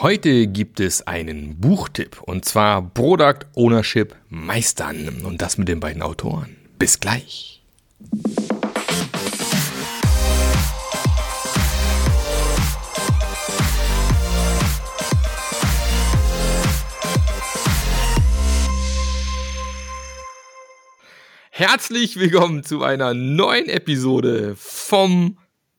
Heute gibt es einen Buchtipp und zwar Product Ownership Meistern und das mit den beiden Autoren. Bis gleich. Herzlich willkommen zu einer neuen Episode vom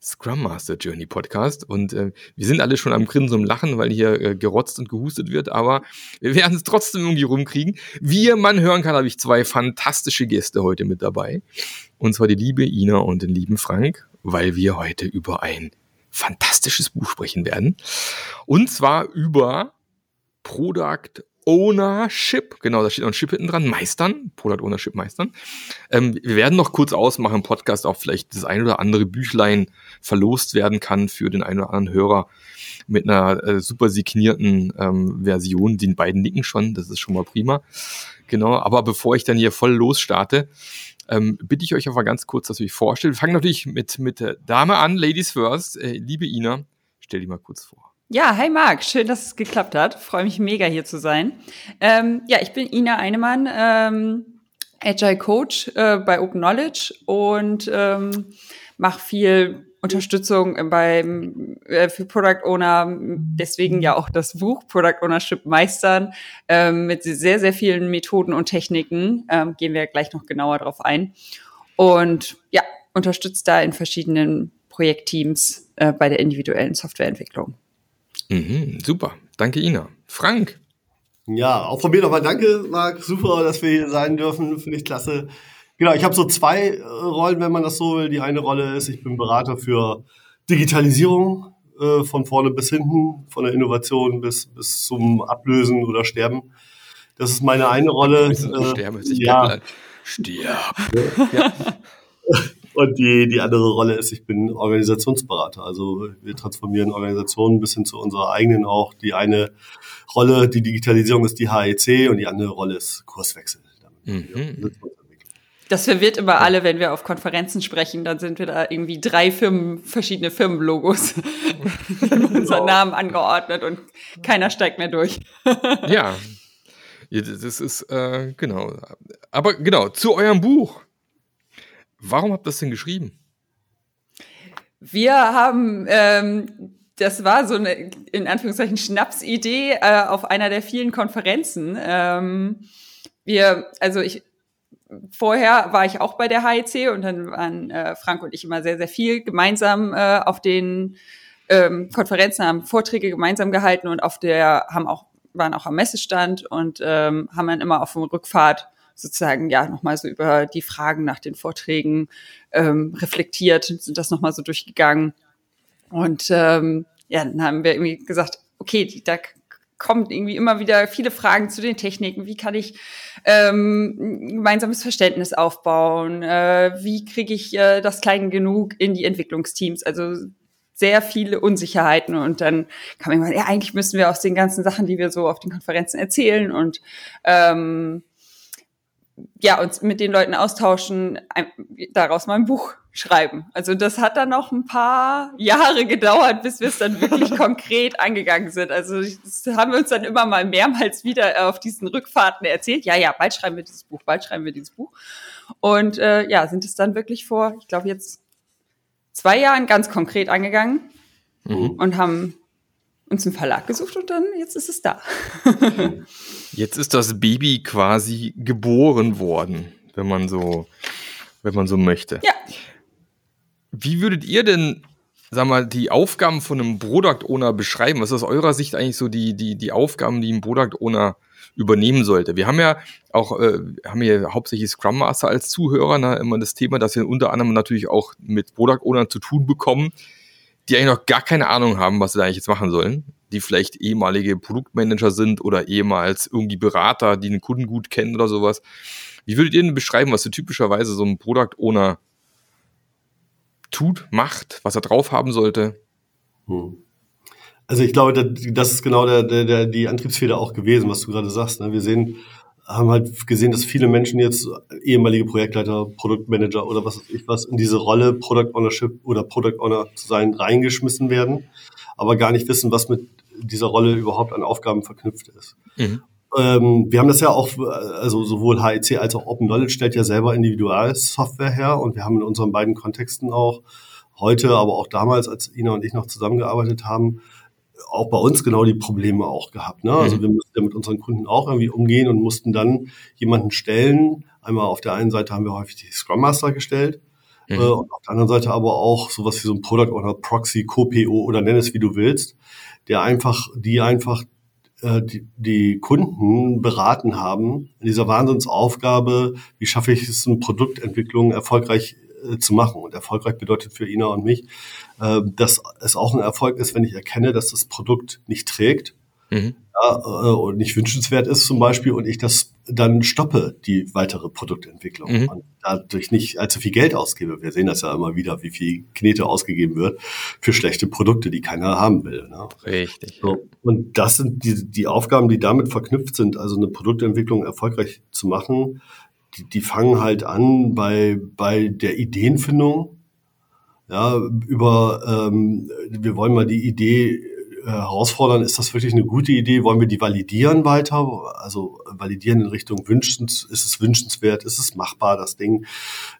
Scrum Master Journey Podcast. Und äh, wir sind alle schon am Grinsen und Lachen, weil hier äh, gerotzt und gehustet wird, aber wir werden es trotzdem irgendwie rumkriegen. Wie man hören kann, habe ich zwei fantastische Gäste heute mit dabei. Und zwar die liebe Ina und den lieben Frank, weil wir heute über ein fantastisches Buch sprechen werden. Und zwar über Product Ownership, genau, da steht noch ein Chip hinten dran, Meistern, Product Ownership Meistern. Ähm, wir werden noch kurz ausmachen Podcast, auch vielleicht das ein oder andere Büchlein verlost werden kann für den einen oder anderen Hörer mit einer äh, super signierten ähm, Version. Die beiden nicken schon, das ist schon mal prima. Genau, aber bevor ich dann hier voll losstarte, ähm, bitte ich euch einfach ganz kurz, dass ihr euch vorstellt. Wir fangen natürlich mit, mit der Dame an, Ladies first. Äh, liebe Ina, stell dich mal kurz vor. Ja, hi Marc, schön, dass es geklappt hat. Freue mich mega hier zu sein. Ähm, ja, ich bin Ina Einemann, ähm, Agile Coach äh, bei Open Knowledge und ähm, mache viel Unterstützung beim äh, für Product Owner, deswegen ja auch das Buch Product Ownership Meistern ähm, mit sehr sehr vielen Methoden und Techniken ähm, gehen wir gleich noch genauer drauf ein und ja unterstützt da in verschiedenen Projektteams äh, bei der individuellen Softwareentwicklung. Mhm, super. Danke, Ina. Frank. Ja, auch von mir nochmal danke, Marc. Super, dass wir hier sein dürfen. Finde ich klasse. Genau, ich habe so zwei äh, Rollen, wenn man das so will. Die eine Rolle ist, ich bin Berater für Digitalisierung äh, von vorne bis hinten, von der Innovation bis, bis zum Ablösen oder Sterben. Das ist meine eine Rolle. Äh, sterben, ja. Stirb. Ja. Und die, die andere Rolle ist, ich bin Organisationsberater. Also wir transformieren Organisationen bis hin zu unserer eigenen auch. Die eine Rolle, die Digitalisierung ist die HEC und die andere Rolle ist Kurswechsel. Mhm. Das verwirrt immer alle, wenn wir auf Konferenzen sprechen. Dann sind wir da irgendwie drei Firmen, verschiedene Firmenlogos in unseren Namen angeordnet und keiner steigt mehr durch. ja. Das ist, äh, genau. Aber genau, zu eurem Buch. Warum habt ihr das denn geschrieben? Wir haben, ähm, das war so eine, in Anführungszeichen, Schnapsidee äh, auf einer der vielen Konferenzen. Ähm, wir, also ich, vorher war ich auch bei der HEC und dann waren äh, Frank und ich immer sehr, sehr viel gemeinsam äh, auf den ähm, Konferenzen, haben Vorträge gemeinsam gehalten und auf der, haben auch, waren auch am Messestand und ähm, haben dann immer auf dem Rückfahrt sozusagen ja nochmal so über die Fragen nach den Vorträgen ähm, reflektiert, sind das nochmal so durchgegangen. Und ähm, ja, dann haben wir irgendwie gesagt, okay, da kommt irgendwie immer wieder viele Fragen zu den Techniken. Wie kann ich ähm, gemeinsames Verständnis aufbauen? Äh, wie kriege ich äh, das klein genug in die Entwicklungsteams? Also sehr viele Unsicherheiten und dann kam irgendwann, ja, eigentlich müssen wir aus den ganzen Sachen, die wir so auf den Konferenzen erzählen und ähm, ja, uns mit den Leuten austauschen, daraus mal ein Buch schreiben. Also das hat dann noch ein paar Jahre gedauert, bis wir es dann wirklich konkret angegangen sind. Also das haben wir uns dann immer mal mehrmals wieder auf diesen Rückfahrten erzählt. Ja, ja, bald schreiben wir dieses Buch, bald schreiben wir dieses Buch. Und äh, ja, sind es dann wirklich vor, ich glaube jetzt zwei Jahren ganz konkret angegangen mhm. und haben uns einen Verlag gesucht und dann jetzt ist es da. jetzt ist das Baby quasi geboren worden, wenn man so, wenn man so möchte. Ja. Wie würdet ihr denn, sag mal, die Aufgaben von einem Product Owner beschreiben? Was ist aus eurer Sicht eigentlich so die, die, die Aufgaben, die ein Product Owner übernehmen sollte? Wir haben ja auch, äh, haben hier hauptsächlich Scrum Master als Zuhörer, ne, immer das Thema, dass wir unter anderem natürlich auch mit Product Ownern zu tun bekommen die eigentlich noch gar keine Ahnung haben, was sie da eigentlich jetzt machen sollen, die vielleicht ehemalige Produktmanager sind oder ehemals irgendwie Berater, die den Kunden gut kennen oder sowas. Wie würdet ihr denn beschreiben, was so typischerweise so ein Product Owner tut, macht, was er drauf haben sollte? Hm. Also ich glaube, das ist genau der, der, der, die Antriebsfeder auch gewesen, was du gerade sagst. Ne? Wir sehen haben halt gesehen, dass viele Menschen jetzt ehemalige Projektleiter, Produktmanager oder was weiß ich was in diese Rolle Product Ownership oder Product Owner zu sein reingeschmissen werden, aber gar nicht wissen, was mit dieser Rolle überhaupt an Aufgaben verknüpft ist. Mhm. Ähm, wir haben das ja auch, also sowohl HEC als auch Open Knowledge stellt ja selber Individualsoftware her und wir haben in unseren beiden Kontexten auch heute, aber auch damals, als Ina und ich noch zusammengearbeitet haben, auch bei uns genau die Probleme auch gehabt. Ne? Also mhm. wir mussten ja mit unseren Kunden auch irgendwie umgehen und mussten dann jemanden stellen. Einmal auf der einen Seite haben wir häufig die Scrum Master gestellt mhm. äh, und auf der anderen Seite aber auch sowas wie so ein Product oder Proxy, Co-PO oder nenn es wie du willst, der einfach, die einfach äh, die, die Kunden beraten haben in dieser Wahnsinnsaufgabe, wie schaffe ich es, eine Produktentwicklung erfolgreich äh, zu machen. Und erfolgreich bedeutet für Ina und mich, äh, dass es auch ein Erfolg ist, wenn ich erkenne, dass das Produkt nicht trägt mhm. ja, äh, und nicht wünschenswert ist zum Beispiel und ich das dann stoppe, die weitere Produktentwicklung mhm. und dadurch nicht allzu viel Geld ausgebe. Wir sehen das ja immer wieder, wie viel Knete ausgegeben wird für schlechte Produkte, die keiner haben will. Ne? Richtig. So. Und das sind die, die Aufgaben, die damit verknüpft sind, also eine Produktentwicklung erfolgreich zu machen, die, die fangen halt an bei, bei der Ideenfindung. Ja, über, ähm, wir wollen mal die Idee äh, herausfordern, ist das wirklich eine gute Idee? Wollen wir die validieren weiter? Also validieren in Richtung wünschens, ist es wünschenswert, ist es machbar, das Ding?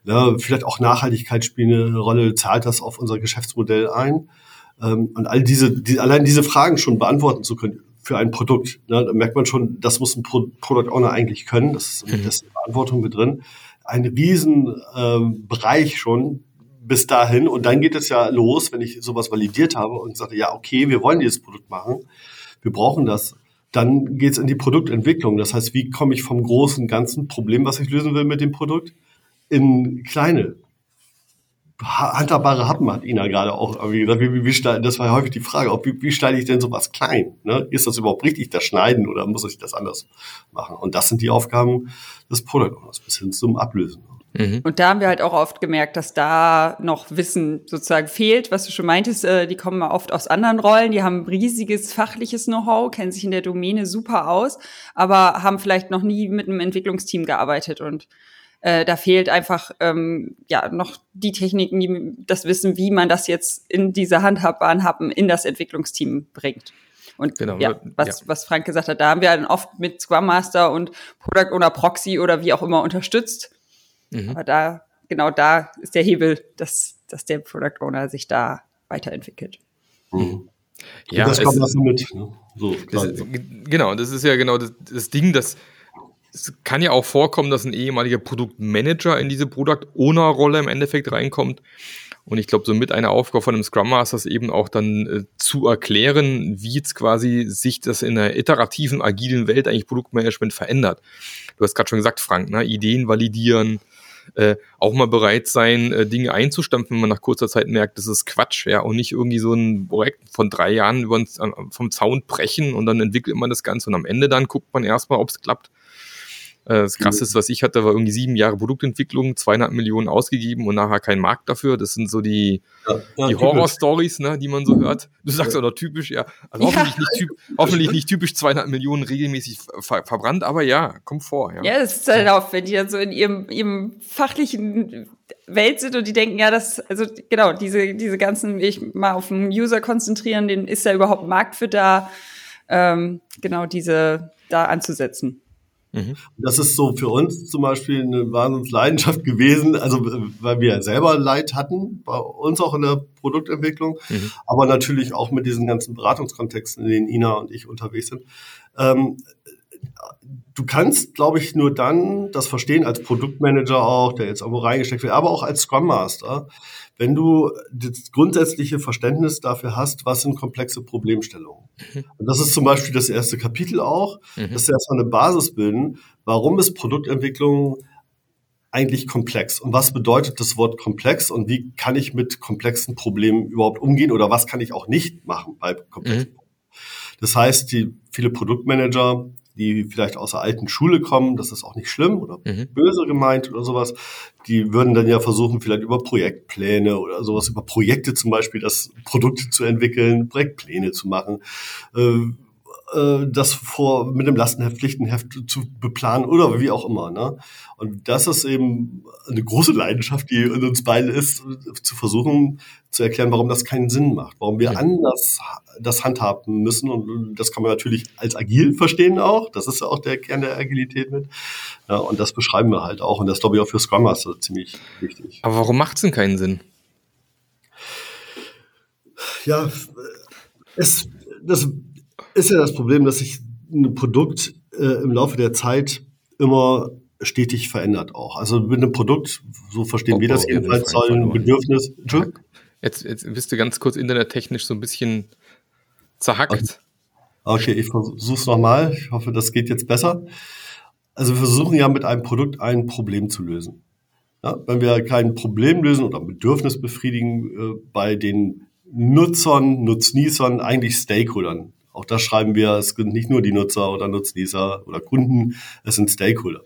Ja, vielleicht auch Nachhaltigkeit spielt eine Rolle, zahlt das auf unser Geschäftsmodell ein? Ähm, und all diese, die, allein diese Fragen schon beantworten zu können, für ein Produkt. Ne? Da merkt man schon, das muss ein Pro Product Owner eigentlich können. Das ist, mhm. ist Verantwortung mit drin. Ein riesen ähm, Bereich schon bis dahin. Und dann geht es ja los, wenn ich sowas validiert habe und sage, ja, okay, wir wollen dieses Produkt machen. Wir brauchen das. Dann geht es in die Produktentwicklung. Das heißt, wie komme ich vom großen, ganzen Problem, was ich lösen will mit dem Produkt, in kleine handhabbare Happen hat Ina gerade auch irgendwie gesagt. Wie, wie, wie, das war ja häufig die Frage, ob, wie, wie schneide ich denn sowas klein? Ne? Ist das überhaupt richtig, das Schneiden, oder muss ich das anders machen? Und das sind die Aufgaben des Product Owners bis hin zum Ablösen. Mhm. Und da haben wir halt auch oft gemerkt, dass da noch Wissen sozusagen fehlt, was du schon meintest, äh, die kommen oft aus anderen Rollen, die haben riesiges fachliches Know-how, kennen sich in der Domäne super aus, aber haben vielleicht noch nie mit einem Entwicklungsteam gearbeitet und äh, da fehlt einfach ähm, ja noch die Techniken, die, das Wissen, wie man das jetzt in diese handhabbaren Happen in das Entwicklungsteam bringt. Und genau, ja, was, ja. was Frank gesagt hat, da haben wir dann oft mit Scrum Master und Product Owner Proxy oder wie auch immer unterstützt. Mhm. Aber da, genau da ist der Hebel, dass, dass der Product Owner sich da weiterentwickelt. Mhm. Ja, das kommt also mit. Ne? So, das, genau, das ist ja genau das, das Ding, dass es kann ja auch vorkommen, dass ein ehemaliger Produktmanager in diese Product Owner Rolle im Endeffekt reinkommt. Und ich glaube, so mit einer Aufgabe von einem Scrum Master ist eben auch dann äh, zu erklären, wie jetzt quasi sich das in einer iterativen, agilen Welt eigentlich Produktmanagement verändert. Du hast gerade schon gesagt, Frank, ne? Ideen validieren, äh, auch mal bereit sein, äh, Dinge einzustampfen, wenn man nach kurzer Zeit merkt, das ist Quatsch, ja, und nicht irgendwie so ein Projekt von drei Jahren über, vom Zaun brechen und dann entwickelt man das Ganze und am Ende dann guckt man erstmal, ob es klappt. Äh, das krasseste, was ich hatte, war irgendwie sieben Jahre Produktentwicklung, zweieinhalb Millionen ausgegeben und nachher kein Markt dafür. Das sind so die, ja, ja, die Horror-Stories, ne, die man so hört. Du sagst ja. auch noch typisch, ja. Also hoffentlich, Nicht typ, hoffentlich nicht typisch zweieinhalb Millionen regelmäßig ver verbrannt, aber ja, kommt vor. Ja, ja das ist halt auch, wenn die dann so in ihrem, ihrem fachlichen Welt sind und die denken, ja, das, also genau, diese, diese ganzen, ich mal auf den User konzentrieren, den ist da überhaupt Markt für da, ähm, genau diese da anzusetzen. Mhm. Das ist so für uns zum Beispiel eine Wahnsinnsleidenschaft gewesen, also weil wir selber Leid hatten, bei uns auch in der Produktentwicklung, mhm. aber natürlich auch mit diesen ganzen Beratungskontexten, in denen Ina und ich unterwegs sind. Ähm, du kannst, glaube ich, nur dann das verstehen als Produktmanager auch, der jetzt irgendwo reingesteckt wird, aber auch als Scrum Master, wenn du das grundsätzliche Verständnis dafür hast, was sind komplexe Problemstellungen. Mhm. Und das ist zum Beispiel das erste Kapitel auch, mhm. dass wir erstmal eine Basis bilden, warum ist Produktentwicklung eigentlich komplex und was bedeutet das Wort komplex und wie kann ich mit komplexen Problemen überhaupt umgehen oder was kann ich auch nicht machen bei komplexen mhm. Problemen. Das heißt, die viele Produktmanager die vielleicht aus der alten Schule kommen, das ist auch nicht schlimm oder mhm. böse gemeint oder sowas, die würden dann ja versuchen, vielleicht über Projektpläne oder sowas, über Projekte zum Beispiel, das Produkte zu entwickeln, Projektpläne zu machen. Äh, äh, das vor mit dem Lastenheft, Pflichtenheft zu beplanen oder wie auch immer. Ne? Und das ist eben eine große Leidenschaft, die in uns beiden ist, zu versuchen zu erklären, warum das keinen Sinn macht, warum wir anders das handhaben müssen. Und das kann man natürlich als agil verstehen auch. Das ist ja auch der Kern der Agilität mit. Ja, und das beschreiben wir halt auch. Und das glaube ich auch für Scrum Master ziemlich wichtig. Aber warum macht es denn keinen Sinn? Ja, es, das ist ja das Problem, dass sich ein Produkt äh, im Laufe der Zeit immer stetig verändert auch. Also mit einem Produkt, so verstehen oh, wir das oh, jedenfalls, soll ein Bedürfnis. Jetzt, jetzt bist du ganz kurz internettechnisch so ein bisschen zerhackt. Okay, ich versuche es nochmal. Ich hoffe, das geht jetzt besser. Also wir versuchen ja mit einem Produkt ein Problem zu lösen. Ja, wenn wir kein Problem lösen oder ein Bedürfnis befriedigen äh, bei den Nutzern, Nutznießern, eigentlich Stakeholdern, auch das schreiben wir, es sind nicht nur die Nutzer oder Nutznießer oder Kunden, es sind Stakeholder.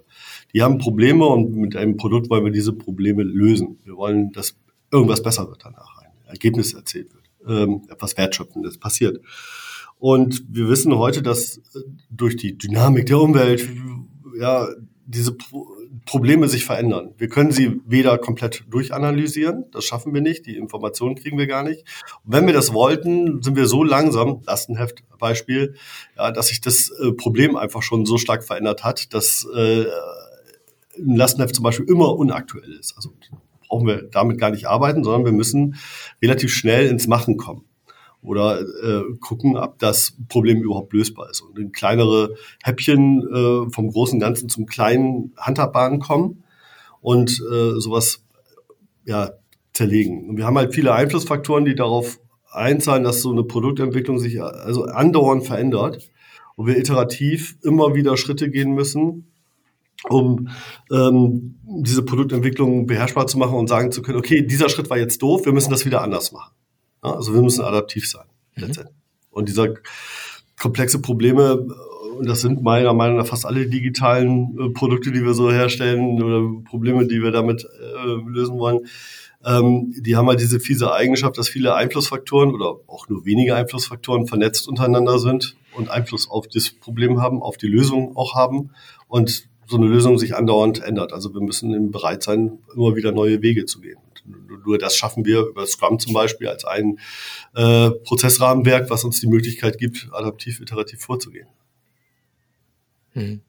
Die haben Probleme und mit einem Produkt wollen wir diese Probleme lösen. Wir wollen, dass irgendwas besser wird danach, ein Ergebnis erzielt wird, ähm, etwas Wertschöpfendes passiert. Und wir wissen heute, dass äh, durch die Dynamik der Umwelt ja diese Probleme sich verändern. Wir können sie weder komplett durchanalysieren, das schaffen wir nicht, die Informationen kriegen wir gar nicht. Und wenn wir das wollten, sind wir so langsam, Lastenheft Beispiel, ja, dass sich das äh, Problem einfach schon so stark verändert hat, dass äh, ein Lastenheft zum Beispiel immer unaktuell ist. Also brauchen wir damit gar nicht arbeiten, sondern wir müssen relativ schnell ins Machen kommen oder äh, gucken, ob das Problem überhaupt lösbar ist. Und in kleinere Häppchen äh, vom großen Ganzen zum kleinen handhabbaren kommen und äh, sowas ja, zerlegen. Und wir haben halt viele Einflussfaktoren, die darauf einzahlen, dass so eine Produktentwicklung sich also andauernd verändert und wir iterativ immer wieder Schritte gehen müssen, um ähm, diese Produktentwicklung beherrschbar zu machen und sagen zu können, okay, dieser Schritt war jetzt doof, wir müssen das wieder anders machen. Also wir müssen adaptiv sein. Mhm. Und dieser komplexe Probleme, und das sind meiner Meinung nach fast alle digitalen äh, Produkte, die wir so herstellen oder Probleme, die wir damit äh, lösen wollen, ähm, die haben halt diese fiese Eigenschaft, dass viele Einflussfaktoren oder auch nur wenige Einflussfaktoren vernetzt untereinander sind und Einfluss auf das Problem haben, auf die Lösung auch haben und so eine Lösung sich andauernd ändert. Also wir müssen bereit sein, immer wieder neue Wege zu gehen. Nur das schaffen wir über Scrum zum Beispiel als ein äh, Prozessrahmenwerk, was uns die Möglichkeit gibt, adaptiv, iterativ vorzugehen. Hm.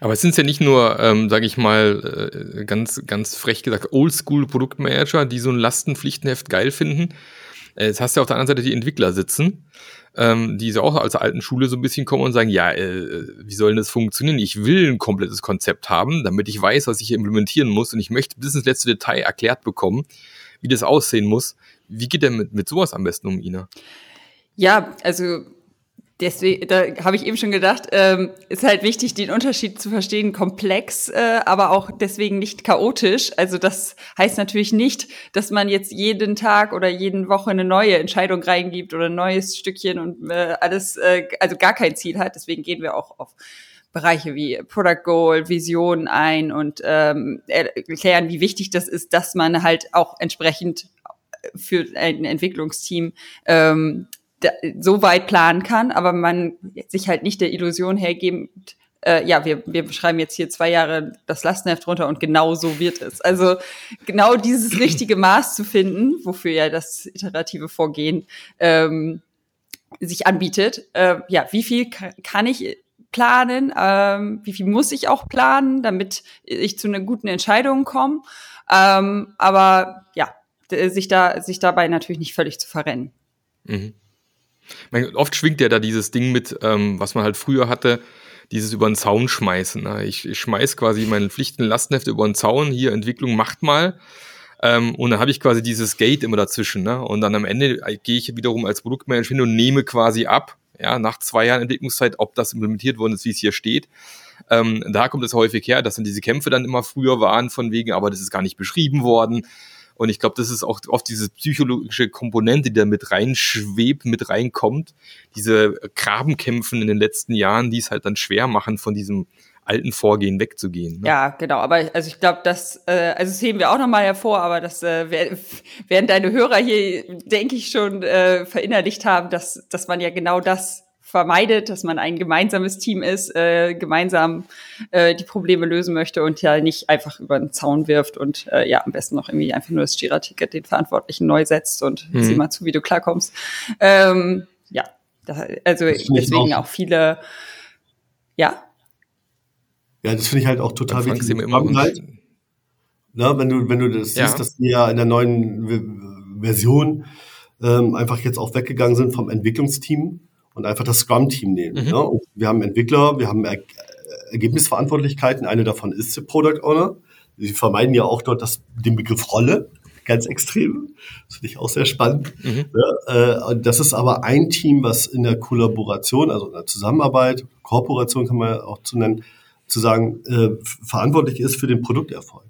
Aber es sind ja nicht nur, ähm, sage ich mal, äh, ganz, ganz frech gesagt, Oldschool-Produktmanager, die so ein Lastenpflichtenheft geil finden. Äh, jetzt hast du auf der anderen Seite die Entwickler sitzen, ähm, die so auch als alten Schule so ein bisschen kommen und sagen, ja, äh, wie soll denn das funktionieren? Ich will ein komplettes Konzept haben, damit ich weiß, was ich hier implementieren muss und ich möchte bis ins letzte Detail erklärt bekommen, wie das aussehen muss. Wie geht der mit, mit sowas am besten um, Ina? Ja, also Deswegen, da habe ich eben schon gedacht, ähm, ist halt wichtig, den Unterschied zu verstehen, komplex, äh, aber auch deswegen nicht chaotisch. Also das heißt natürlich nicht, dass man jetzt jeden Tag oder jeden Woche eine neue Entscheidung reingibt oder ein neues Stückchen und äh, alles, äh, also gar kein Ziel hat. Deswegen gehen wir auch auf Bereiche wie Product Goal, Vision ein und ähm, erklären, wie wichtig das ist, dass man halt auch entsprechend für ein Entwicklungsteam ähm, so weit planen kann, aber man sich halt nicht der Illusion hergeben, äh, ja, wir, wir beschreiben jetzt hier zwei Jahre das Lastenheft runter und genau so wird es. Also genau dieses richtige Maß zu finden, wofür ja das iterative Vorgehen ähm, sich anbietet. Äh, ja, wie viel kann ich planen? Ähm, wie viel muss ich auch planen, damit ich zu einer guten Entscheidung komme? Ähm, aber ja, sich da sich dabei natürlich nicht völlig zu verrennen. Mhm. Meine, oft schwingt ja da dieses Ding mit, ähm, was man halt früher hatte, dieses über den Zaun schmeißen. Ne? Ich, ich schmeiß quasi meine Pflichten Lastenhefte über den Zaun, hier Entwicklung macht mal. Ähm, und dann habe ich quasi dieses Gate immer dazwischen. Ne? Und dann am Ende äh, gehe ich wiederum als Produktmanager hin und nehme quasi ab, ja, nach zwei Jahren Entwicklungszeit, ob das implementiert worden ist, wie es hier steht. Ähm, da kommt es häufig her, dass dann diese Kämpfe dann immer früher waren, von wegen, aber das ist gar nicht beschrieben worden. Und ich glaube, das ist auch oft diese psychologische Komponente, die da mit reinschwebt, mit reinkommt. Diese Grabenkämpfen in den letzten Jahren, die es halt dann schwer machen, von diesem alten Vorgehen wegzugehen. Ne? Ja, genau. Aber also ich glaube, das, äh, also das heben wir auch nochmal hervor, aber das äh, werden deine Hörer hier, denke ich, schon äh, verinnerlicht haben, dass, dass man ja genau das vermeidet, dass man ein gemeinsames Team ist, äh, gemeinsam äh, die Probleme lösen möchte und ja nicht einfach über den Zaun wirft und äh, ja am besten noch irgendwie einfach nur das Jira-Ticket den Verantwortlichen neu setzt und mhm. sieh mal zu, wie du klarkommst. Ähm, ja, da, also deswegen auch, auch viele, ja. Ja, das finde ich halt auch total wichtig. Halt, ne, wenn du, wenn du das ja. siehst, dass wir ja in der neuen Version ähm, einfach jetzt auch weggegangen sind vom Entwicklungsteam und einfach das Scrum-Team nehmen. Mhm. Ne? wir haben Entwickler, wir haben er Ergebnisverantwortlichkeit. Eine davon ist der Product Owner. Sie vermeiden ja auch dort das, den Begriff Rolle ganz extrem. Das finde ich auch sehr spannend. Mhm. Ja, äh, das ist aber ein Team, was in der Kollaboration, also in der Zusammenarbeit, Kooperation kann man auch zu nennen, zu sagen, äh, verantwortlich ist für den Produkterfolg.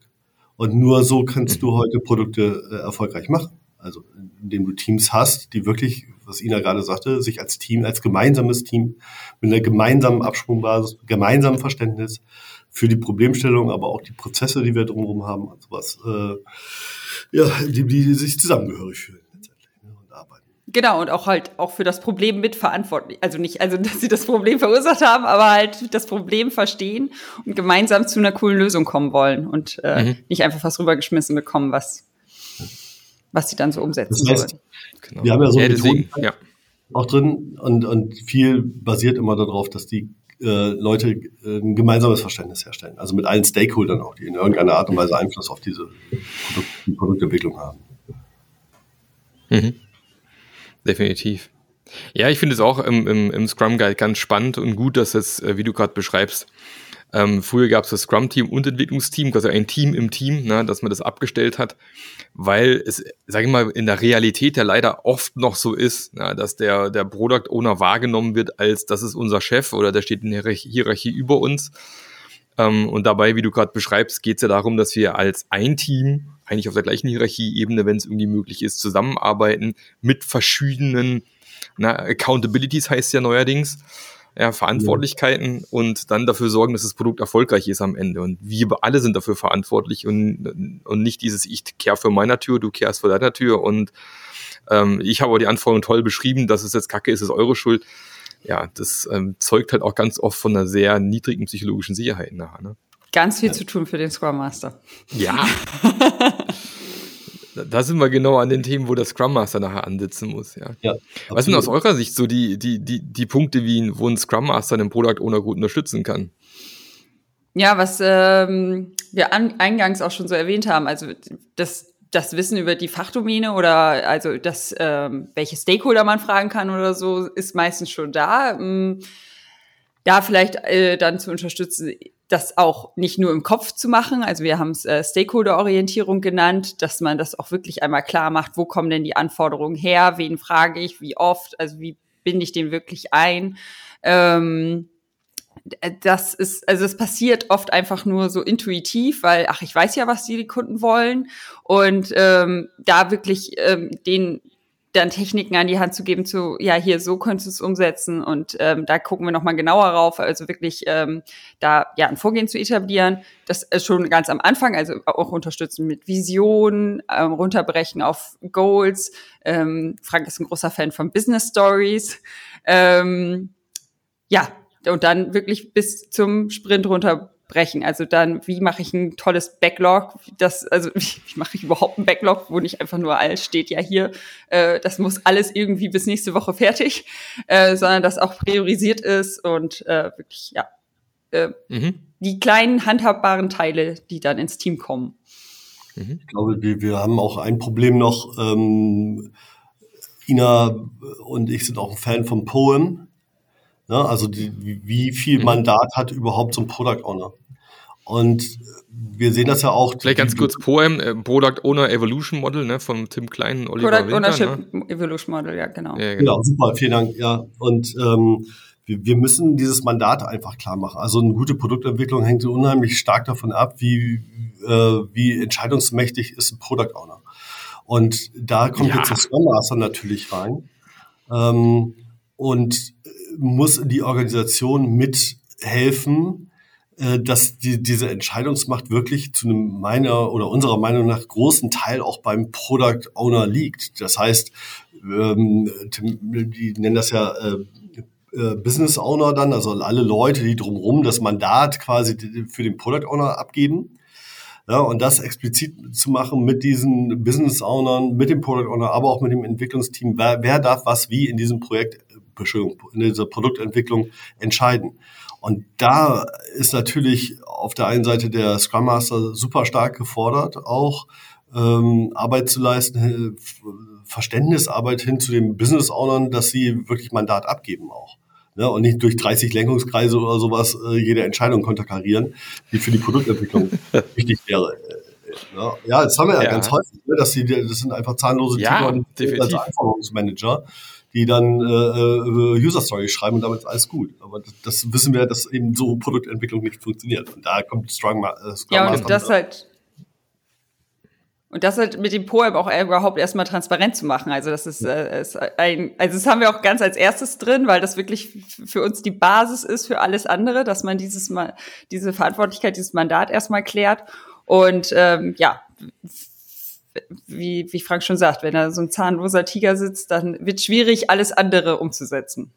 Und nur so kannst mhm. du heute Produkte äh, erfolgreich machen. Also indem du Teams hast, die wirklich, was Ina gerade sagte, sich als Team, als gemeinsames Team mit einer gemeinsamen Absprungbasis, gemeinsamen Verständnis für die Problemstellung, aber auch die Prozesse, die wir drumherum haben und sowas, äh, ja, die, die sich zusammengehörig fühlen letztendlich ne, und arbeiten. Genau, und auch halt auch für das Problem mitverantwortlich. Also nicht, also dass sie das Problem verursacht haben, aber halt das Problem verstehen und gemeinsam zu einer coolen Lösung kommen wollen und äh, mhm. nicht einfach was rübergeschmissen bekommen, was, was sie dann so umsetzen das heißt, sollen. Genau. Wir haben ja so ja, deswegen, ja. auch drin und, und viel basiert immer darauf, dass die äh, Leute äh, ein gemeinsames Verständnis herstellen. Also mit allen Stakeholdern auch, die in irgendeiner Art und Weise Einfluss auf diese Produkt die Produktentwicklung haben. Mhm. Definitiv. Ja, ich finde es auch im, im, im Scrum Guide ganz spannend und gut, dass es, äh, wie du gerade beschreibst, ähm, früher gab es das Scrum-Team und Entwicklungsteam, also ein Team im Team, ne, dass man das abgestellt hat, weil es, sage ich mal, in der Realität ja leider oft noch so ist, na, dass der, der Product Owner wahrgenommen wird als, das ist unser Chef oder der steht in der Hierarchie über uns. Ähm, und dabei, wie du gerade beschreibst, geht es ja darum, dass wir als ein Team eigentlich auf der gleichen Hierarchieebene, wenn es irgendwie möglich ist, zusammenarbeiten mit verschiedenen na, Accountabilities heißt ja neuerdings ja, Verantwortlichkeiten ja. und dann dafür sorgen, dass das Produkt erfolgreich ist am Ende. Und wir alle sind dafür verantwortlich und, und nicht dieses, ich kehr für meiner Tür, du kehrst vor deiner Tür und ähm, ich habe die Anforderungen toll beschrieben, dass es jetzt kacke ist, ist eure Schuld. Ja, das ähm, zeugt halt auch ganz oft von einer sehr niedrigen psychologischen Sicherheit nachher. Ne? Ganz viel ja. zu tun für den Scrum Master. Ja. Da sind wir genau an den Themen, wo der Scrum Master nachher ansitzen muss. Ja. ja Was sind aus eurer Sicht so die, die, die, die Punkte, wie, wo ein Scrum Master den Product Owner gut unterstützen kann? Ja, was ähm, wir an, eingangs auch schon so erwähnt haben, also das, das Wissen über die Fachdomäne oder also das, ähm, welche Stakeholder man fragen kann oder so, ist meistens schon da. Ähm, da vielleicht äh, dann zu unterstützen, das auch nicht nur im Kopf zu machen, also wir haben es äh, Stakeholder-Orientierung genannt, dass man das auch wirklich einmal klar macht, wo kommen denn die Anforderungen her, wen frage ich, wie oft, also wie binde ich den wirklich ein. Ähm, das ist, also es passiert oft einfach nur so intuitiv, weil, ach, ich weiß ja, was die Kunden wollen. Und ähm, da wirklich ähm, den dann Techniken an die Hand zu geben, zu, ja, hier, so könntest du es umsetzen und ähm, da gucken wir nochmal genauer rauf, also wirklich ähm, da ja ein Vorgehen zu etablieren, das ist schon ganz am Anfang, also auch unterstützen mit Visionen, ähm, runterbrechen auf Goals. Ähm, Frank ist ein großer Fan von Business Stories. Ähm, ja, und dann wirklich bis zum Sprint runter brechen. Also dann, wie mache ich ein tolles Backlog? Das, also wie, wie mache ich überhaupt ein Backlog, wo nicht einfach nur alles steht, ja hier, äh, das muss alles irgendwie bis nächste Woche fertig, äh, sondern das auch priorisiert ist und äh, wirklich, ja, äh, mhm. die kleinen handhabbaren Teile, die dann ins Team kommen. Mhm. Ich glaube, wir, wir haben auch ein Problem noch. Ähm, Ina und ich sind auch ein Fan vom Poem. Ne? Also die, wie viel mhm. Mandat hat überhaupt so ein Product Owner? Und wir sehen das ja auch. Vielleicht ganz kurz Poem, äh, Product Owner Evolution Model, ne, von Tim Klein, Oliver Product Winter, Ownership ne? Evolution Model, ja, genau. Ja, genau. genau. super, vielen Dank. Ja, und ähm, wir, wir müssen dieses Mandat einfach klar machen. Also eine gute Produktentwicklung hängt unheimlich stark davon ab, wie, äh, wie entscheidungsmächtig ist ein Product Owner. Und da kommt ja. jetzt der Scrum Master natürlich rein. Ähm, und muss die Organisation mithelfen, äh, dass die, diese Entscheidungsmacht wirklich zu einem meiner oder unserer Meinung nach großen Teil auch beim Product Owner liegt. Das heißt, ähm, die nennen das ja äh, äh, Business Owner dann, also alle Leute, die drumherum das Mandat quasi für den Product Owner abgeben. Ja, und das explizit zu machen mit diesen Business Ownern, mit dem Product Owner, aber auch mit dem Entwicklungsteam. Wer, wer darf was wie in diesem Projekt, in dieser Produktentwicklung entscheiden? Und da ist natürlich auf der einen Seite der Scrum Master super stark gefordert, auch ähm, Arbeit zu leisten, Verständnisarbeit hin zu den Business Ownern, dass sie wirklich Mandat abgeben auch. Ne, und nicht durch 30 Lenkungskreise oder sowas äh, jede Entscheidung konterkarieren, die für die Produktentwicklung wichtig wäre. Ja, ja, das haben wir ja, ja. ganz häufig, ne, dass die, das sind einfach zahnlose ja, Tiger als Anforderungsmanager, die dann äh, äh, User Story schreiben und damit ist alles gut. Aber das, das, wissen wir, dass eben so Produktentwicklung nicht funktioniert. Und da kommt Strong, äh, Scrum Ja, und das halt und das halt mit dem POAP auch überhaupt erstmal transparent zu machen. Also das ist, äh, ist ein, also das haben wir auch ganz als erstes drin, weil das wirklich für uns die Basis ist für alles andere, dass man dieses mal diese Verantwortlichkeit, dieses Mandat erstmal klärt. Und ähm, ja, wie, wie Frank schon sagt, wenn da so ein zahnloser Tiger sitzt, dann wird schwierig, alles andere umzusetzen.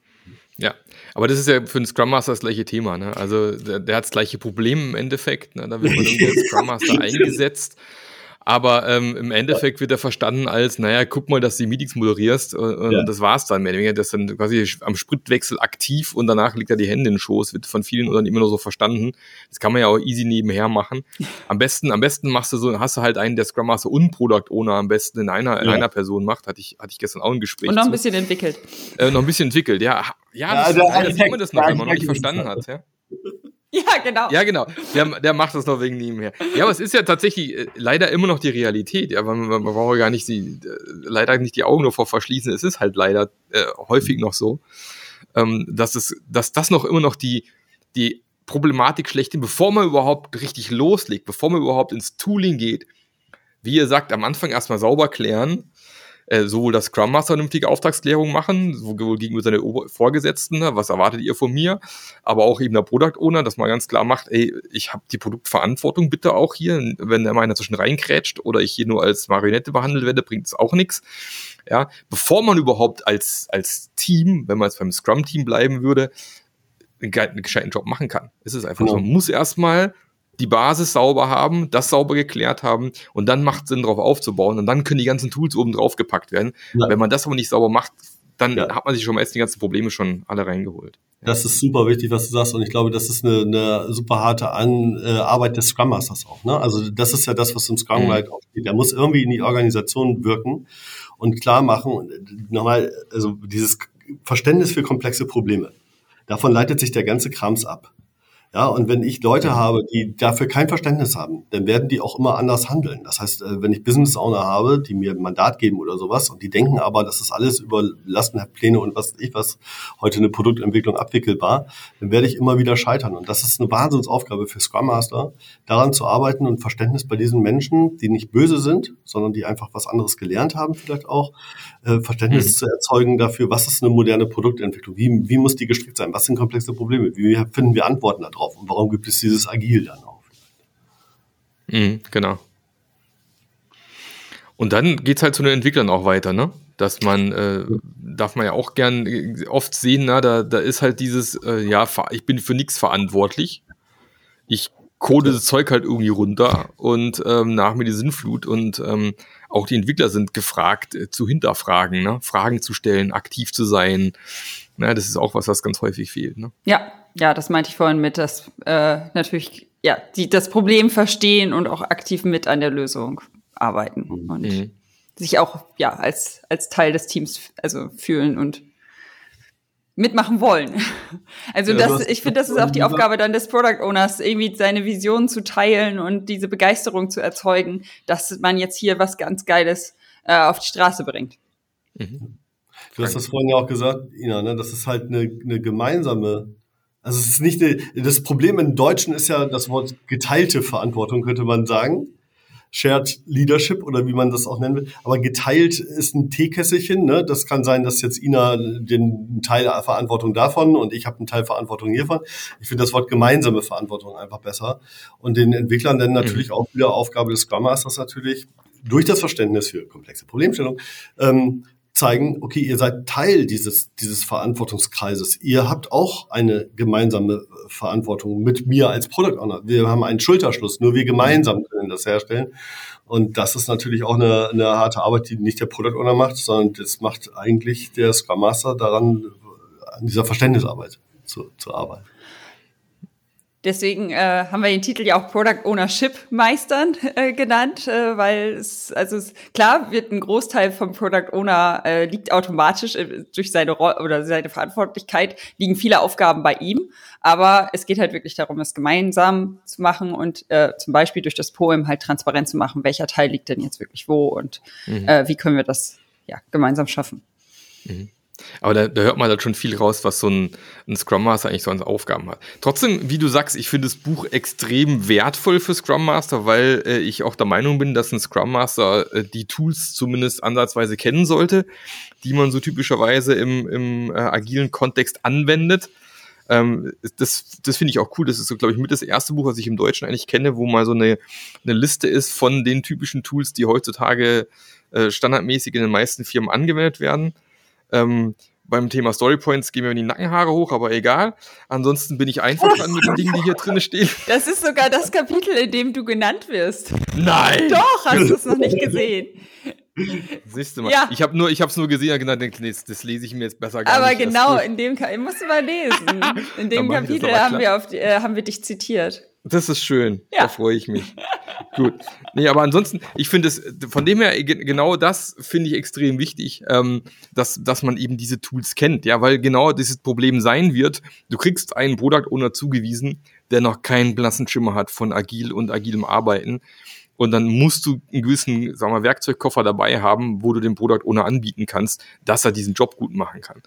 Ja, aber das ist ja für einen Scrum Master das gleiche Thema. Ne? Also der, der hat das gleiche Problem im Endeffekt. Ne? Da wird man irgendwie als Scrum Master eingesetzt aber ähm, im Endeffekt wird er verstanden als, naja, guck mal, dass du die Meetings moderierst und, und ja. das war's dann mehr oder weniger. Das ist dann quasi am Spritwechsel aktiv und danach liegt er die Hände in den Schoß, wird von vielen dann immer nur so verstanden. Das kann man ja auch easy nebenher machen. Am besten, am besten machst du so, hast du halt einen, der Scrum Master und Product Owner am besten in einer, ja. in einer Person macht. Hatte ich, hatte ich gestern auch ein Gespräch. Und noch ein bisschen zu. entwickelt. Äh, noch ein bisschen entwickelt, ja. Ja, ja das, ja, das, das, das noch, wenn man noch nicht verstanden hat, ja. Ja, genau. Ja, genau. Der, der macht das noch wegen nebenher. Ja, aber es ist ja tatsächlich äh, leider immer noch die Realität. Ja, man, man, braucht gar nicht die, äh, leider nicht die Augen davor verschließen. Es ist halt leider äh, häufig noch so, ähm, dass es, dass das noch immer noch die, die Problematik schlechthin, bevor man überhaupt richtig loslegt, bevor man überhaupt ins Tooling geht, wie ihr sagt, am Anfang erstmal sauber klären, äh, sowohl das Scrum Master vernünftige Auftragsklärung machen, sowohl gegenüber seine Vorgesetzten, ne, was erwartet ihr von mir, aber auch eben der Product Owner, dass man ganz klar macht, ey, ich habe die Produktverantwortung bitte auch hier, wenn der meiner zwischen reinkrätscht oder ich hier nur als Marionette behandelt werde, bringt es auch nichts. Ja, bevor man überhaupt als, als Team, wenn man jetzt beim Scrum-Team bleiben würde, einen, gescheiten Job machen kann. Es ist einfach so, man muss erstmal die Basis sauber haben, das sauber geklärt haben und dann macht Sinn, darauf aufzubauen und dann können die ganzen Tools oben drauf gepackt werden. Ja. Wenn man das aber nicht sauber macht, dann ja. hat man sich schon mal jetzt die ganzen Probleme schon alle reingeholt. Das ist super wichtig, was du sagst und ich glaube, das ist eine, eine super harte An, äh, Arbeit des Scrum Masters auch. Ne? Also das ist ja das, was im Scrum mhm. aufsteht. Der muss irgendwie in die Organisation wirken und klar machen, nochmal, also dieses Verständnis für komplexe Probleme. Davon leitet sich der ganze Krams ab. Ja, und wenn ich Leute habe, die dafür kein Verständnis haben, dann werden die auch immer anders handeln. Das heißt, äh, wenn ich Business Owner habe, die mir ein Mandat geben oder sowas und die denken aber, das ist alles über Lastenpläne und was ich was heute eine Produktentwicklung abwickelbar, dann werde ich immer wieder scheitern. Und das ist eine Wahnsinnsaufgabe für Scrum Master, daran zu arbeiten und Verständnis bei diesen Menschen, die nicht böse sind, sondern die einfach was anderes gelernt haben, vielleicht auch, äh, Verständnis mhm. zu erzeugen dafür, was ist eine moderne Produktentwicklung, wie, wie muss die gestrickt sein, was sind komplexe Probleme, wie finden wir Antworten darauf drauf? Und warum gibt es dieses Agil dann auch? Mhm, genau. Und dann geht es halt zu den Entwicklern auch weiter, ne? Dass man, äh, darf man ja auch gern äh, oft sehen, na, da, da ist halt dieses, äh, ja, ich bin für nichts verantwortlich. Ich code das Zeug halt irgendwie runter und ähm, nach mir die Sinnflut und ähm, auch die Entwickler sind gefragt, äh, zu hinterfragen, ne? Fragen zu stellen, aktiv zu sein. Na, das ist auch was, was ganz häufig fehlt. Ne? Ja, ja, das meinte ich vorhin mit, dass äh, natürlich ja die das Problem verstehen und auch aktiv mit an der Lösung arbeiten mhm. und mhm. sich auch ja als als Teil des Teams also fühlen und mitmachen wollen. Also ja, das, ich finde, das ist auch die Aufgabe dann des Product Owners, irgendwie seine Vision zu teilen und diese Begeisterung zu erzeugen, dass man jetzt hier was ganz Geiles äh, auf die Straße bringt. Mhm. Du hast das vorhin ja auch gesagt, Ina, ne? das ist halt eine, eine gemeinsame also es ist nicht eine, das Problem im Deutschen ist ja das Wort geteilte Verantwortung, könnte man sagen. Shared Leadership oder wie man das auch nennen will. Aber geteilt ist ein Teekesselchen. Ne? Das kann sein, dass jetzt Ina den Teil Verantwortung davon und ich habe einen Teil Verantwortung hiervon. Ich finde das Wort gemeinsame Verantwortung einfach besser. Und den Entwicklern dann natürlich mhm. auch wieder Aufgabe des Scrum Masters natürlich durch das Verständnis für komplexe Problemstellung ähm, zeigen, okay, ihr seid Teil dieses, dieses Verantwortungskreises. Ihr habt auch eine gemeinsame Verantwortung mit mir als Product Owner. Wir haben einen Schulterschluss, nur wir gemeinsam können das herstellen. Und das ist natürlich auch eine, eine harte Arbeit, die nicht der Product Owner macht, sondern das macht eigentlich der Scrum Master daran, an dieser Verständnisarbeit zu, zu arbeiten. Deswegen äh, haben wir den Titel ja auch Product Ownership Meistern äh, genannt, äh, weil es, also es, klar wird ein Großteil vom Product Owner äh, liegt automatisch äh, durch seine Rolle oder seine Verantwortlichkeit liegen viele Aufgaben bei ihm, aber es geht halt wirklich darum, es gemeinsam zu machen und äh, zum Beispiel durch das Poem halt transparent zu machen, welcher Teil liegt denn jetzt wirklich wo und mhm. äh, wie können wir das ja gemeinsam schaffen. Mhm. Aber da, da hört man halt schon viel raus, was so ein, ein Scrum Master eigentlich so an Aufgaben hat. Trotzdem, wie du sagst, ich finde das Buch extrem wertvoll für Scrum Master, weil äh, ich auch der Meinung bin, dass ein Scrum Master äh, die Tools zumindest ansatzweise kennen sollte, die man so typischerweise im, im äh, agilen Kontext anwendet. Ähm, das das finde ich auch cool. Das ist so, glaube ich, mit das erste Buch, was ich im Deutschen eigentlich kenne, wo mal so eine, eine Liste ist von den typischen Tools, die heutzutage äh, standardmäßig in den meisten Firmen angewendet werden. Ähm, beim Thema Storypoints gehen mir die Nackenhaare hoch, aber egal. Ansonsten bin ich einverstanden mit den Dingen, die hier drin stehen. Das ist sogar das Kapitel, in dem du genannt wirst. Nein! Doch, hast du es noch nicht gesehen. Siehst du mal. Ja. Ich habe nur, ich habe es nur gesehen und gedacht, nee, das lese ich mir jetzt besser gar aber nicht. Aber genau, in dem Kapitel, musst du mal lesen. In dem Kapitel haben wir, auf die, äh, haben wir dich zitiert. Das ist schön. Ja. Da freue ich mich. Gut. Nee, aber ansonsten, ich finde es, von dem her, genau das finde ich extrem wichtig, ähm, dass, dass man eben diese Tools kennt. Ja, weil genau dieses Problem sein wird, du kriegst einen Product Owner zugewiesen, der noch keinen blassen Schimmer hat von agil und agilem Arbeiten. Und dann musst du einen gewissen, sagen wir, Werkzeugkoffer dabei haben, wo du dem Product Owner anbieten kannst, dass er diesen Job gut machen kann.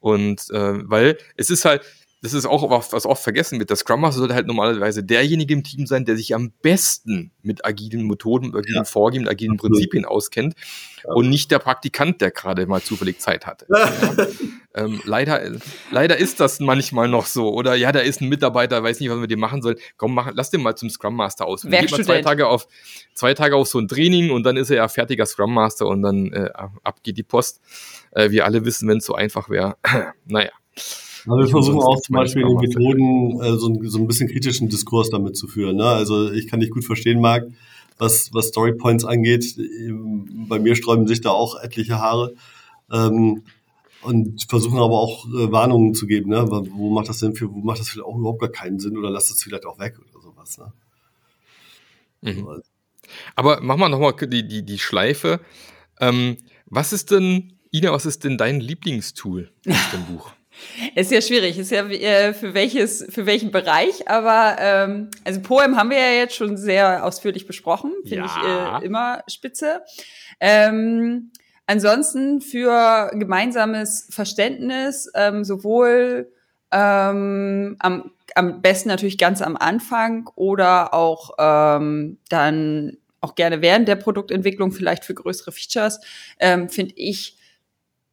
Und äh, weil es ist halt, das ist auch was, was oft vergessen wird. Der Scrum Master sollte halt normalerweise derjenige im Team sein, der sich am besten mit agilen Methoden, mit agilen ja. Vorgehen, mit agilen Prinzipien auskennt ja. und nicht der Praktikant, der gerade mal zufällig Zeit hatte. ja. ähm, leider, leider ist das manchmal noch so. Oder ja, da ist ein Mitarbeiter, weiß nicht, was wir mit dem machen sollen. Komm, mach, lass den mal zum Scrum Master aus. Geht mal zwei Tage auf, zwei Tage auf so ein Training und dann ist er ja fertiger Scrum Master und dann äh, ab geht die Post. Äh, wir alle wissen, wenn es so einfach wäre. naja. Also wir versuchen auch zum Beispiel in den Methoden äh, so, so, ein bisschen kritischen Diskurs damit zu führen. Ne? Also ich kann dich gut verstehen, Marc, was, was Storypoints angeht. Bei mir sträuben sich da auch etliche Haare. Ähm, und versuchen aber auch äh, Warnungen zu geben, ne? Wo macht das denn für, wo macht das vielleicht auch überhaupt gar keinen Sinn oder lasst es vielleicht auch weg oder sowas. Ne? Mhm. Also. Aber machen wir nochmal die, die, die Schleife. Ähm, was ist denn, Ina, was ist denn dein Lieblingstool aus dem Buch? Ist ja schwierig, ist ja äh, für welches, für welchen Bereich, aber ähm, also Poem haben wir ja jetzt schon sehr ausführlich besprochen, finde ja. ich äh, immer spitze. Ähm, ansonsten für gemeinsames Verständnis, ähm, sowohl ähm, am, am besten natürlich ganz am Anfang oder auch ähm, dann auch gerne während der Produktentwicklung, vielleicht für größere Features, ähm, finde ich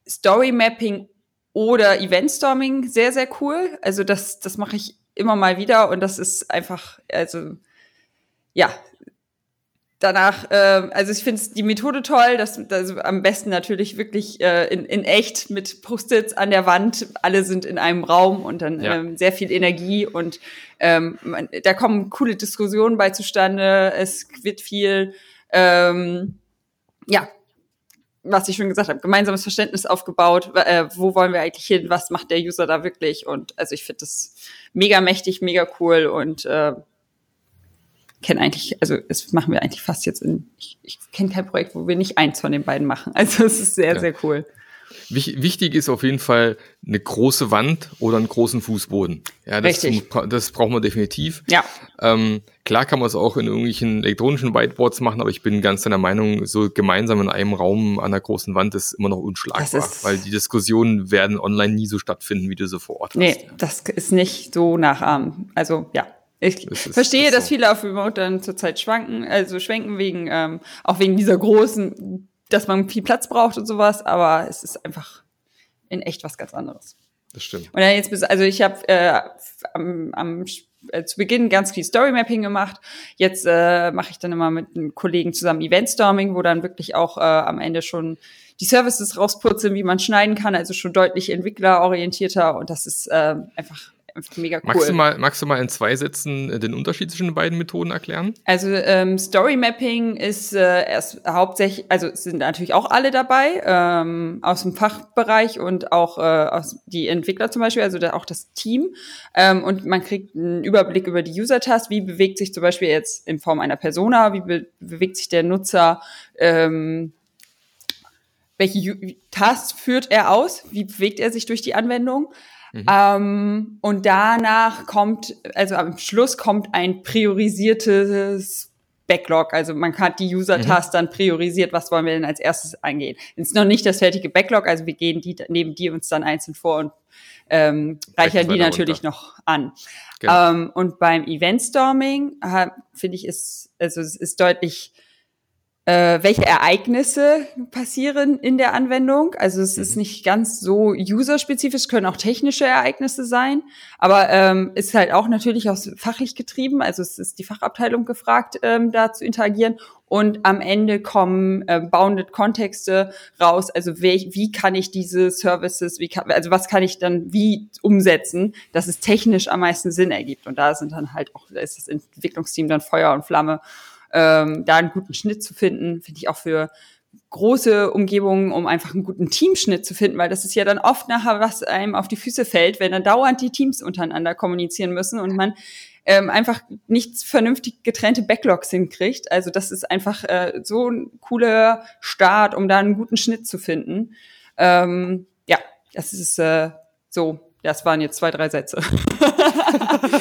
Story Mapping oder Eventstorming sehr, sehr cool. Also das, das mache ich immer mal wieder und das ist einfach, also ja, danach, äh, also ich finde die Methode toll, das, also am besten natürlich wirklich äh, in, in echt mit Post-its an der Wand, alle sind in einem Raum und dann ja. ähm, sehr viel Energie und ähm, man, da kommen coole Diskussionen bei zustande, es wird viel ähm, ja, was ich schon gesagt habe, gemeinsames Verständnis aufgebaut, äh, wo wollen wir eigentlich hin, was macht der User da wirklich und also ich finde das mega mächtig, mega cool und äh, kenne eigentlich, also es machen wir eigentlich fast jetzt in, ich, ich kenne kein Projekt, wo wir nicht eins von den beiden machen. Also es ist sehr, ja. sehr cool. Wichtig ist auf jeden Fall eine große Wand oder einen großen Fußboden. Ja, das, Richtig. das braucht man definitiv. Ja. Ähm, klar kann man es auch in irgendwelchen elektronischen Whiteboards machen, aber ich bin ganz deiner Meinung, so gemeinsam in einem Raum an einer großen Wand ist immer noch unschlagbar, weil die Diskussionen werden online nie so stattfinden, wie du sie vor Ort nee, hast. Nee, das ist nicht so nachahmen. Also ja. Ich ist, verstehe, dass so. viele auf Remote dann zurzeit schwanken, also schwenken wegen, ähm, auch wegen dieser großen dass man viel Platz braucht und sowas, aber es ist einfach in echt was ganz anderes. Das stimmt. Und dann jetzt, also ich habe äh, am, am äh, zu Beginn ganz viel Storymapping gemacht. Jetzt äh, mache ich dann immer mit einem Kollegen zusammen Eventstorming, wo dann wirklich auch äh, am Ende schon die Services rausputzeln, wie man schneiden kann, also schon deutlich entwicklerorientierter und das ist äh, einfach mega cool. Magst du, mal, magst du mal in zwei Sätzen äh, den Unterschied zwischen den beiden Methoden erklären? Also ähm, Story Mapping ist äh, erst hauptsächlich, also es sind natürlich auch alle dabei ähm, aus dem Fachbereich und auch äh, aus die Entwickler zum Beispiel, also da auch das Team. Ähm, und man kriegt einen Überblick über die User-Tasks, wie bewegt sich zum Beispiel jetzt in Form einer Persona, wie be bewegt sich der Nutzer, ähm, welche Tasks führt er aus, wie bewegt er sich durch die Anwendung. Mhm. Ähm, und danach kommt, also am Schluss kommt ein priorisiertes Backlog. Also man kann die User-Task mhm. dann priorisiert, was wollen wir denn als erstes eingehen. Es ist noch nicht das fertige Backlog, also wir gehen die, nehmen die uns dann einzeln vor und ähm, reichern die natürlich runter. noch an. Genau. Ähm, und beim Event-Storming äh, finde ich, ist, also es ist deutlich äh, welche Ereignisse passieren in der Anwendung. Also es mhm. ist nicht ganz so userspezifisch, können auch technische Ereignisse sein, aber ähm, ist halt auch natürlich auch fachlich getrieben. Also es ist die Fachabteilung gefragt, ähm, da zu interagieren. Und am Ende kommen äh, bounded Kontexte raus. Also wie, wie kann ich diese Services, wie kann, also was kann ich dann wie umsetzen, dass es technisch am meisten Sinn ergibt. Und da sind dann halt auch, da ist das Entwicklungsteam dann Feuer und Flamme ähm, da einen guten Schnitt zu finden, finde ich auch für große Umgebungen, um einfach einen guten Teamschnitt zu finden, weil das ist ja dann oft nachher, was einem auf die Füße fällt, wenn dann dauernd die Teams untereinander kommunizieren müssen und man ähm, einfach nicht vernünftig getrennte Backlogs hinkriegt. Also das ist einfach äh, so ein cooler Start, um da einen guten Schnitt zu finden. Ähm, ja, das ist äh, so. Das waren jetzt zwei, drei Sätze.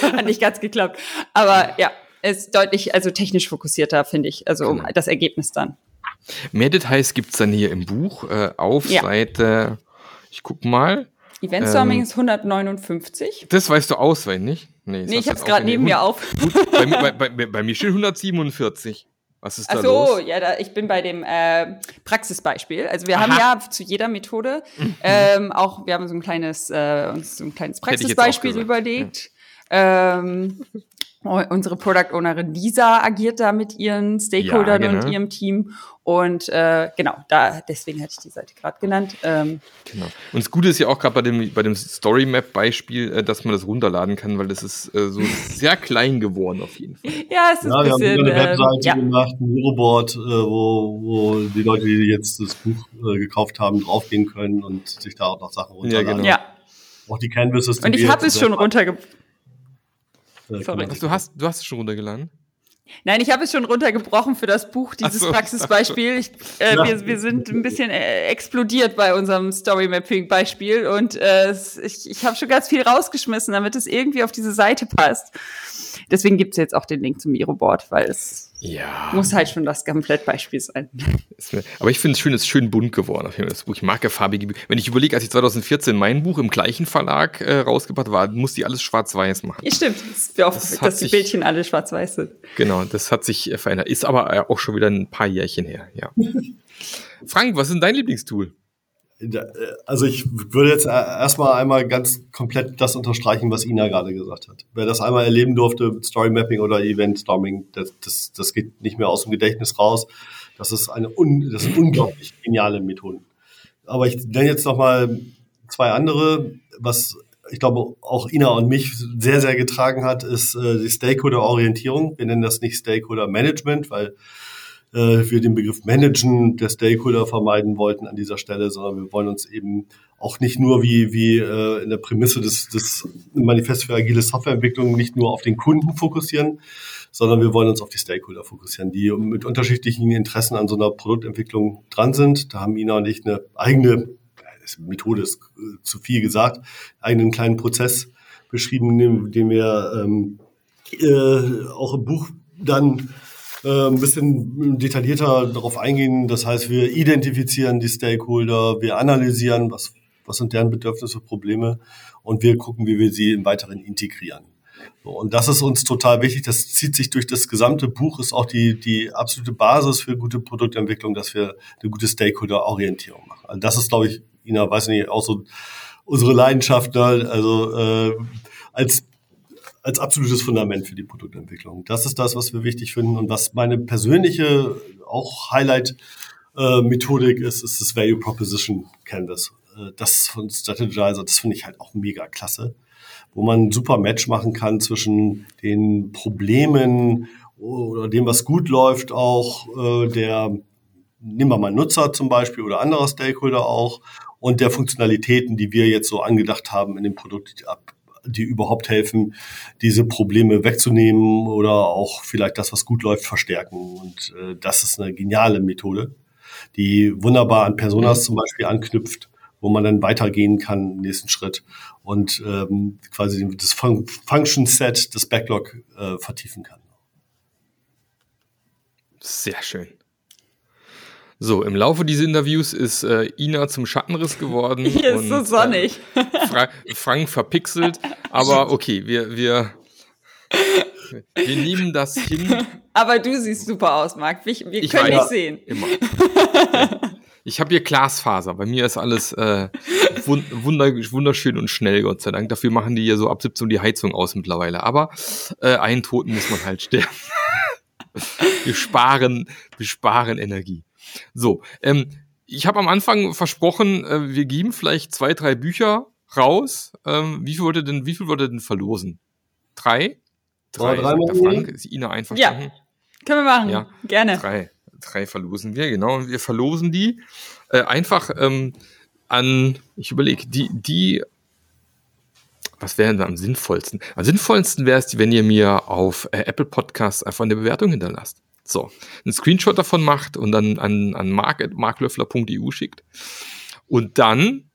Hat nicht ganz geklappt. Aber ja, ist deutlich, also technisch fokussierter, finde ich, also um genau. das Ergebnis dann. Mehr Details gibt es dann hier im Buch äh, auf ja. Seite, ich guck mal. Eventstorming ähm, ist 159. Das weißt du auswendig? Nee, nee ich habe es gerade neben mir auf. Gut, bei, bei, bei, bei, mir steht 147. Was ist da Ach so, los? ja, da, ich bin bei dem äh, Praxisbeispiel. Also wir Aha. haben ja zu jeder Methode ähm, auch, wir haben so ein kleines, äh, uns so ein kleines Praxisbeispiel überlegt. Ja. Ähm, Unsere Product Ownerin Lisa agiert da mit ihren Stakeholdern ja, genau. und ihrem Team. Und äh, genau, da deswegen hatte ich die Seite gerade genannt. Ähm, genau. Und das Gute ist ja auch gerade bei dem, bei dem Story Map-Beispiel, äh, dass man das runterladen kann, weil das ist äh, so sehr klein geworden auf jeden Fall. Ja, es ist ja, ein bisschen. Wir haben eine ähm, Webseite ja. gemacht, ein Miroboard, äh, wo, wo die Leute, die jetzt das Buch äh, gekauft haben, draufgehen können und sich da auch noch Sachen runterladen. Ja, genau. Ja. Auch die Canvases. Und ich habe es schon runtergebracht Verrückt. Du hast, du hast es schon runtergeladen? Nein, ich habe es schon runtergebrochen für das Buch, dieses so, Praxisbeispiel. Ich, äh, ja. wir, wir sind ein bisschen äh, explodiert bei unserem Story-Mapping-Beispiel und äh, ich, ich habe schon ganz viel rausgeschmissen, damit es irgendwie auf diese Seite passt. Deswegen gibt es jetzt auch den Link zum Miro-Board, weil es ja. muss halt schon das Komplettbeispiel sein. Aber ich finde es schön, es ist schön bunt geworden. Das Buch. Ich mag ja farbige Bücher. Wenn ich überlege, als ich 2014 mein Buch im gleichen Verlag äh, rausgebracht war, musste ich alles schwarz-weiß machen. Ja, stimmt. Das ist auch, das dass die Bildchen alle schwarz-weiß sind. Genau, das hat sich äh, verändert. Ist aber äh, auch schon wieder ein paar Jährchen her, ja. Frank, was ist denn dein Lieblingstool? Also ich würde jetzt erstmal einmal ganz komplett das unterstreichen, was Ina gerade gesagt hat. Wer das einmal erleben durfte, Story Mapping oder Event Storming, das, das, das geht nicht mehr aus dem Gedächtnis raus. Das ist eine un, das sind unglaublich geniale Methoden. Aber ich nenne jetzt noch mal zwei andere, was ich glaube auch Ina und mich sehr, sehr getragen hat, ist äh, die Stakeholder-Orientierung. Wir nennen das nicht Stakeholder-Management, weil äh, wir den Begriff Managen der Stakeholder vermeiden wollten an dieser Stelle, sondern wir wollen uns eben auch nicht nur wie, wie äh, in der Prämisse des, des Manifest für agile Softwareentwicklung nicht nur auf den Kunden fokussieren, sondern wir wollen uns auf die Stakeholder fokussieren, die mit unterschiedlichen Interessen an so einer Produktentwicklung dran sind. Da haben Ina und ich eine eigene Methode ist äh, zu viel gesagt, eigenen kleinen Prozess beschrieben, den, den wir ähm, äh, auch im Buch dann äh, ein bisschen detaillierter darauf eingehen. Das heißt, wir identifizieren die Stakeholder, wir analysieren, was, was sind deren Bedürfnisse, Probleme und wir gucken, wie wir sie im Weiteren integrieren. So, und das ist uns total wichtig. Das zieht sich durch das gesamte Buch, ist auch die, die absolute Basis für gute Produktentwicklung, dass wir eine gute Stakeholder-Orientierung machen. Also das ist, glaube ich, Ina, weiß nicht, auch so unsere Leidenschaft. Ne? Also äh, als als absolutes Fundament für die Produktentwicklung. Das ist das, was wir wichtig finden und was meine persönliche auch Highlight äh, Methodik ist, ist das Value Proposition Canvas. Äh, das von Strategizer, das finde ich halt auch mega klasse, wo man ein super Match machen kann zwischen den Problemen oder dem, was gut läuft, auch äh, der, nehmen wir mal Nutzer zum Beispiel oder anderer Stakeholder auch und der Funktionalitäten, die wir jetzt so angedacht haben in dem Produkt, die überhaupt helfen, diese Probleme wegzunehmen oder auch vielleicht das, was gut läuft, verstärken. Und äh, das ist eine geniale Methode, die wunderbar an Personas zum Beispiel anknüpft, wo man dann weitergehen kann im nächsten Schritt und ähm, quasi das Fun Function Set, das Backlog äh, vertiefen kann. Sehr schön. So, im Laufe dieses Interviews ist äh, Ina zum Schattenriss geworden. Hier ist so sonnig. Äh, Fra Frank verpixelt. Aber okay, wir, wir, wir nehmen das hin. Aber du siehst super aus, Marc. Wir, wir können dich sehen. Immer. Ich habe hier Glasfaser. Bei mir ist alles äh, wunder, wunderschön und schnell, Gott sei Dank. Dafür machen die hier so ab 17 die Heizung aus mittlerweile. Aber äh, einen Toten muss man halt sterben. wir sparen, wir sparen Energie. So, ähm, ich habe am Anfang versprochen, äh, wir geben vielleicht zwei, drei Bücher raus. Ähm, wie viel wollt ihr denn, wie viel wollt ihr denn verlosen? Drei? Drei, drei der Frank. Ist Ina einverstanden? Ja, können wir machen. Ja, gerne. Drei. Drei verlosen wir, genau. Und wir verlosen die äh, einfach ähm, an, ich überlege, die, die, was wäre denn am sinnvollsten? Am sinnvollsten wäre es, wenn ihr mir auf äh, Apple Podcasts einfach eine Bewertung hinterlasst. So, einen Screenshot davon macht und dann an, an mark.marklöffler.eu schickt. Und dann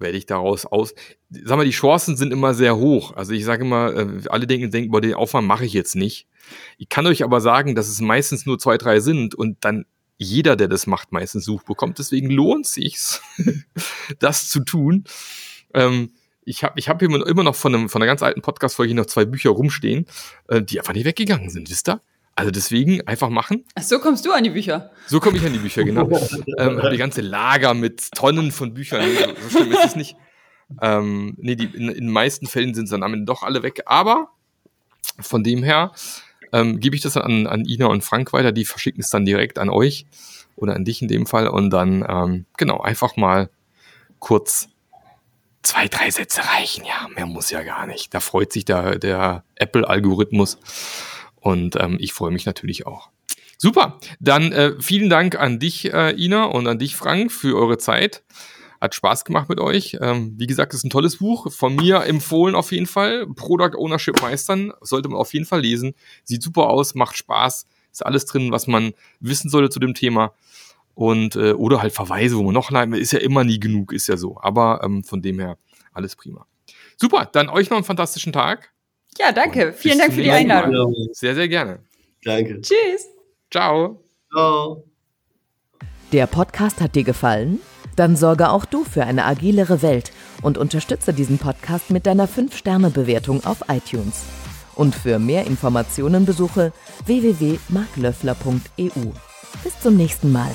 werde ich daraus aus. Sag mal, die Chancen sind immer sehr hoch. Also ich sage immer, äh, alle denken, denken, boah, den Aufwand mache ich jetzt nicht. Ich kann euch aber sagen, dass es meistens nur zwei, drei sind und dann jeder, der das macht, meistens Such bekommt. Deswegen lohnt sich's, das zu tun. Ähm, ich habe ich hab immer noch von, einem, von einer ganz alten Podcast-Folge noch zwei Bücher rumstehen, äh, die einfach nicht weggegangen sind, wisst ihr? Also deswegen einfach machen. Ach, so kommst du an die Bücher. So komme ich an die Bücher, genau. ähm, die ganze Lager mit Tonnen von Büchern. So, so schlimm ist es nicht. Ähm, nee, die, in, in den meisten Fällen sind sie dann am Ende doch alle weg. Aber von dem her ähm, gebe ich das an, an Ina und Frank weiter. Die verschicken es dann direkt an euch oder an dich in dem Fall. Und dann, ähm, genau, einfach mal kurz zwei, drei Sätze reichen. Ja, mehr muss ja gar nicht. Da freut sich der, der Apple-Algorithmus. Und ähm, ich freue mich natürlich auch. Super, dann äh, vielen Dank an dich, äh, Ina, und an dich, Frank, für eure Zeit. Hat Spaß gemacht mit euch. Ähm, wie gesagt, ist ein tolles Buch. Von mir empfohlen auf jeden Fall. Product Ownership Meistern sollte man auf jeden Fall lesen. Sieht super aus, macht Spaß. Ist alles drin, was man wissen sollte zu dem Thema. Und, äh, oder halt Verweise, wo man noch nein, ist ja immer nie genug, ist ja so. Aber ähm, von dem her alles prima. Super, dann euch noch einen fantastischen Tag. Ja, danke. Vielen Dank für die Einladung. Sehr, sehr gerne. Danke. Tschüss. Ciao. Ciao. Der Podcast hat dir gefallen? Dann sorge auch du für eine agilere Welt und unterstütze diesen Podcast mit deiner 5-Sterne-Bewertung auf iTunes. Und für mehr Informationen besuche www.marklöffler.eu. Bis zum nächsten Mal.